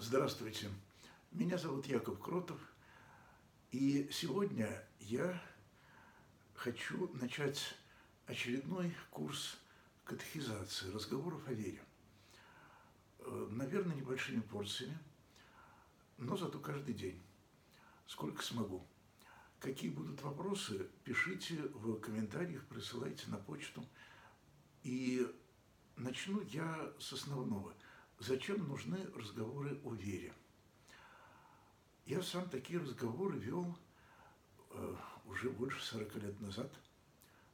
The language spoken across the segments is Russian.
Здравствуйте. Меня зовут Яков Кротов. И сегодня я хочу начать очередной курс катехизации, разговоров о вере. Э, наверное, небольшими порциями, но зато каждый день, сколько смогу. Какие будут вопросы, пишите в комментариях, присылайте на почту. И начну я с основного. Зачем нужны разговоры о вере? Я сам такие разговоры вел э, уже больше 40 лет назад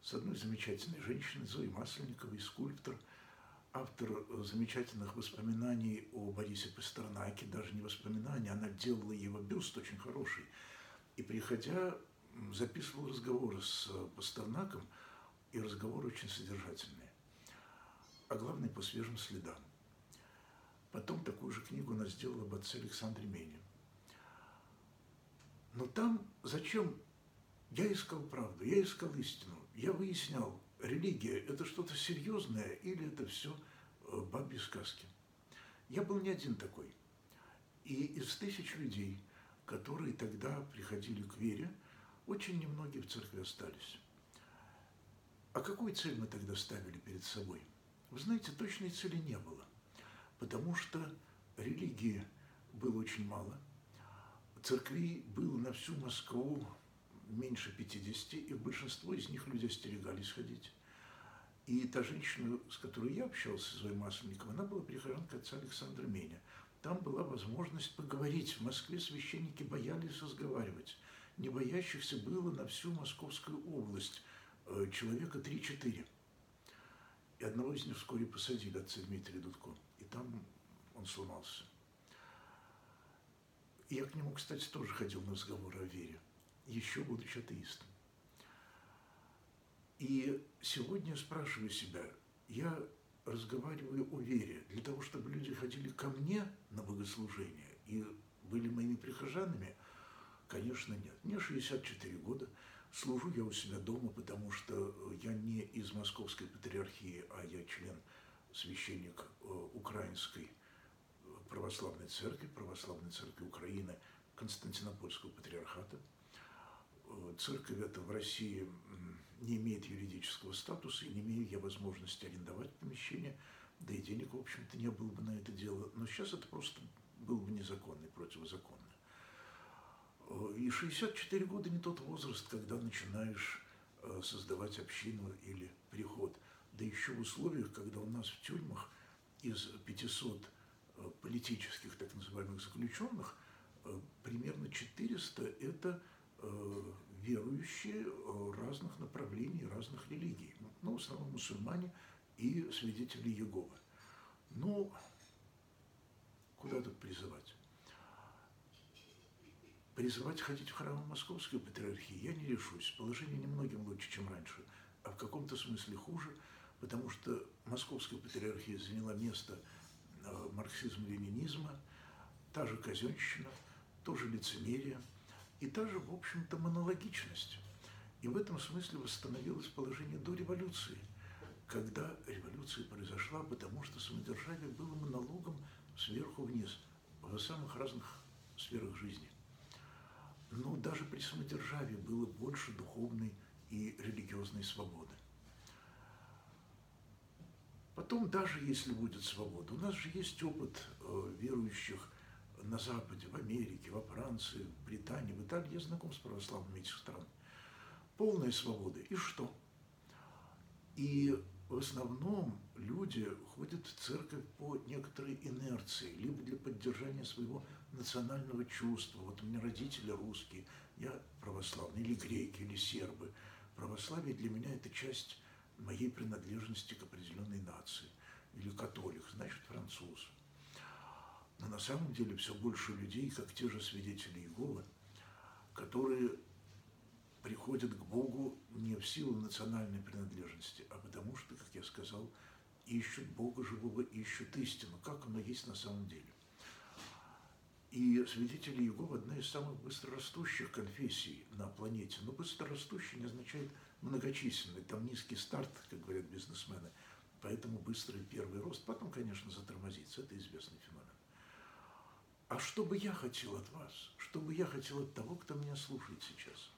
с одной замечательной женщиной, Зоей Масленниковой, скульптор, автор замечательных воспоминаний о Борисе Пастернаке, даже не воспоминаний, она делала его бюст очень хороший. И приходя, записывал разговоры с Пастернаком, и разговоры очень содержательные, а главное по свежим следам. Потом такую же книгу она сделала об отце Александре Мене. Но там зачем? Я искал правду, я искал истину, я выяснял, религия – это что-то серьезное или это все э, бабьи сказки. Я был не один такой. И из тысяч людей, которые тогда приходили к вере, очень немногие в церкви остались. А какую цель мы тогда ставили перед собой? Вы знаете, точной цели не было, потому что религии было очень мало – Церквей было на всю Москву меньше 50, и большинство из них люди остерегались ходить. И та женщина, с которой я общался, Зоя Масленникова, она была прихожанка отца Александра Меня. Там была возможность поговорить. В Москве священники боялись разговаривать. Не боящихся было на всю Московскую область э, человека 3-4. И одного из них вскоре посадили, отца Дмитрия Дудко. И там он сломался. Я к нему, кстати, тоже ходил на разговоры о вере, еще будучи атеистом. И сегодня я спрашиваю себя, я разговариваю о вере для того, чтобы люди ходили ко мне на богослужение и были моими прихожанами? Конечно, нет. Мне 64 года, служу я у себя дома, потому что я не из Московской патриархии, а я член, священник э, украинской православной церкви, православной церкви Украины, Константинопольского патриархата. Э, церковь эта в России не имеет юридического статуса, и не имею я возможности арендовать помещение, да и денег, в общем-то, не было бы на это дело. Но сейчас это просто было бы незаконно и противозаконно. Э, и 64 года не тот возраст, когда начинаешь э, создавать общину или приход. Да еще в условиях, когда у нас в тюрьмах из 500 Э, политических так называемых заключенных, э, примерно 400 – это э, верующие разных направлений, разных религий. Ну, в основном мусульмане и свидетели Иеговы. Ну, куда тут призывать? Призывать ходить в храмы Московской патриархии я не решусь. Положение немногим лучше, чем раньше, а в каком-то смысле хуже, потому что Московская патриархия заняла место – Э, марксизма-ленинизма, та же казенщина, тоже лицемерие и та же, в общем-то, монологичность. И в этом смысле восстановилось положение до революции, когда революция произошла, потому что самодержавие было монологом сверху вниз, в самых разных сферах жизни. Но даже при самодержавии было больше духовной и религиозной свободы. Потом, даже если будет свобода, у нас же есть опыт э, верующих на Западе, в Америке, во Франции, в Британии, в Италии. Я знаком с православными этих стран. Полная свобода. И что? И в основном люди ходят в церковь по некоторой инерции, либо для поддержания своего национального чувства. Вот у меня родители русские, я православный, или греки, или сербы. Православие для меня это часть моей принадлежности к определенной нации. Или католик, значит француз. Но на самом деле все больше людей, как те же свидетели Иеговы, которые приходят к Богу не в силу национальной принадлежности, а потому что, как я сказал, ищут Бога живого, ищут истину, как оно есть на самом деле. И свидетели Иеговы – одна из самых быстрорастущих конфессий на планете. Но быстрорастущий не означает многочисленный, там низкий старт, как говорят бизнесмены, поэтому быстрый первый рост, потом, конечно, затормозится, это известный феномен. А что бы я хотел от вас? Что бы я хотел от того, кто меня слушает сейчас?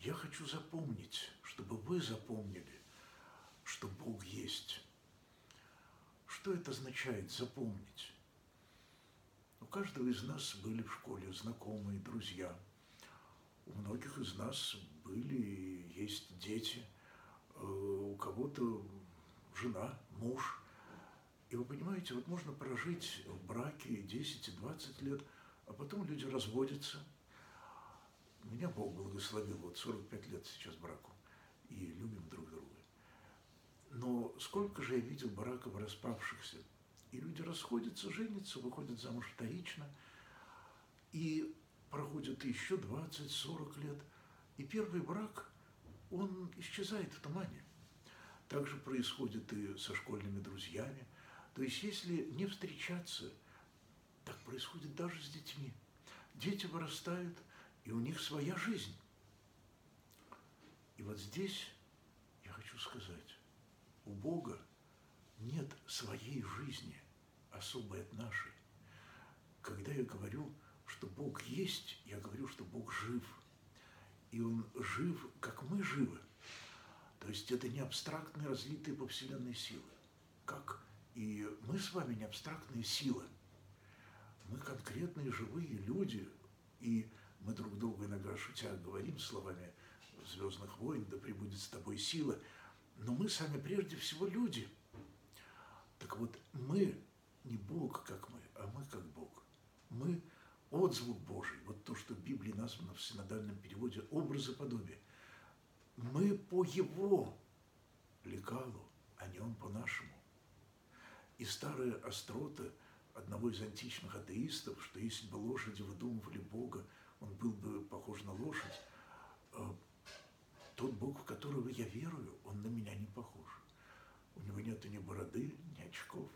Я хочу запомнить, чтобы вы запомнили, что Бог есть. Что это означает запомнить? У каждого из нас были в школе знакомые, друзья. У многих из нас были и есть дети, э, у кого-то жена, муж. И вы понимаете, вот можно прожить в браке 10 и 20 лет, а потом люди разводятся. Меня Бог благословил, вот 45 лет сейчас браку, и любим друг друга. Но сколько же я видел браков распавшихся, и люди расходятся, женятся, выходят замуж вторично, и проходит еще 20-40 лет, и первый брак, он исчезает в тумане. Так же происходит и со школьными друзьями. То есть, если не встречаться, так происходит даже с детьми. Дети вырастают, и у них своя жизнь. И вот здесь я хочу сказать, у Бога нет своей жизни, особой от нашей. Когда я говорю, что Бог есть, я говорю, что Бог жив. И Он жив, как мы живы. То есть это не абстрактные, разлитые по Вселенной силы. Как и мы с вами не абстрактные силы. Мы конкретные живые люди, и мы друг другу иногда шутя говорим словами «Звездных войн», «Да пребудет с тобой сила», но мы сами прежде всего люди. Так вот, мы не Бог, как мы, а мы как Бог. Мы отзвук Божий, вот то, что в Библии названо в синодальном переводе образоподобие. Мы по Его лекалу, а не Он по нашему. И старая острота одного из античных атеистов, что если бы лошади выдумывали Бога, он был бы похож на лошадь, э, тот Бог, в которого я верую, он на меня не похож. У него нет ни бороды, ни очков.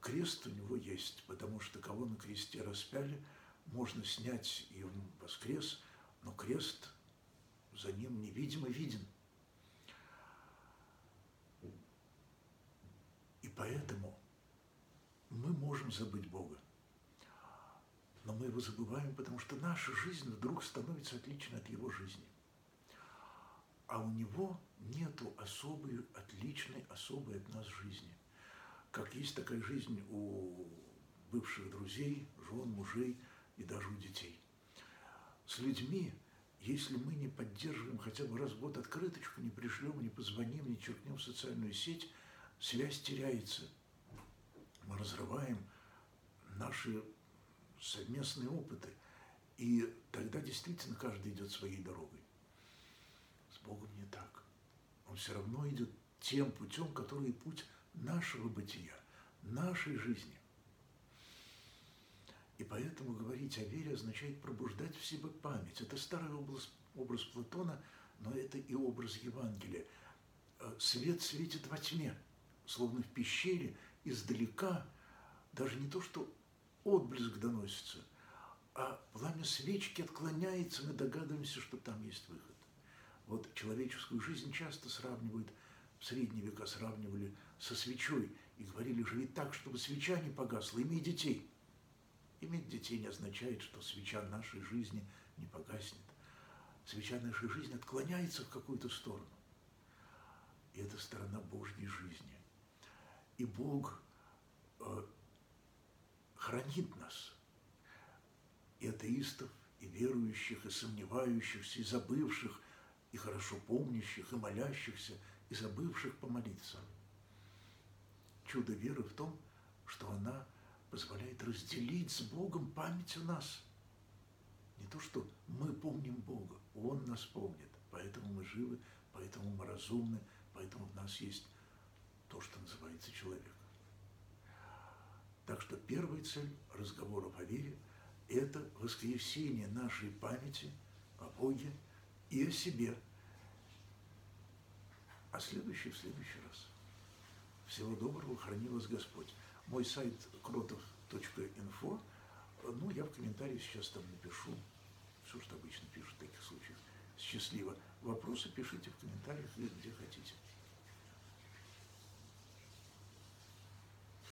Крест у него есть, потому что кого на кресте распяли, можно снять, и он воскрес, но крест за ним невидимо виден. И поэтому мы можем забыть Бога. Но мы его забываем, потому что наша жизнь вдруг становится отличной от его жизни – а у него нету особой, отличной, особой от нас жизни. Как есть такая жизнь у бывших друзей, жен, мужей и даже у детей. С людьми, если мы не поддерживаем хотя бы раз в год открыточку, не пришлем, не позвоним, не черкнем в социальную сеть, связь теряется. Мы разрываем наши совместные опыты. И тогда действительно каждый идет своей дорогой. Богом не так. Он все равно идет тем путем, который путь нашего бытия, нашей жизни. И поэтому говорить о вере означает пробуждать в себе память. Это старый образ, образ Платона, но это и образ Евангелия. Э, свет светит во тьме, словно в пещере, издалека, даже не то, что отблеск доносится, а пламя свечки отклоняется, мы догадываемся, что там есть выход. Вот человеческую жизнь часто сравнивают, в средние века сравнивали со свечой и говорили, живи так, чтобы свеча не погасла, имей детей. Иметь детей не означает, что свеча нашей жизни не погаснет. Свеча нашей жизни отклоняется в какую-то сторону. И это сторона Божьей жизни. И Бог э, хранит нас, и атеистов, и верующих, и сомневающихся, и забывших – и хорошо помнящих, и молящихся, и забывших помолиться. Чудо веры в том, что она позволяет разделить с Богом память у нас. Не то, что мы помним Бога, Он нас помнит, поэтому мы живы, поэтому мы разумны, поэтому в нас есть то, что называется человек. Так что первая цель разговоров о вере – это воскресение нашей памяти о Боге – и о себе. А следующий в следующий раз. Всего доброго, храни вас Господь. Мой сайт кротов.инфо. Ну, я в комментариях сейчас там напишу все, что обычно пишут в таких случаях. Счастливо. Вопросы пишите в комментариях где хотите.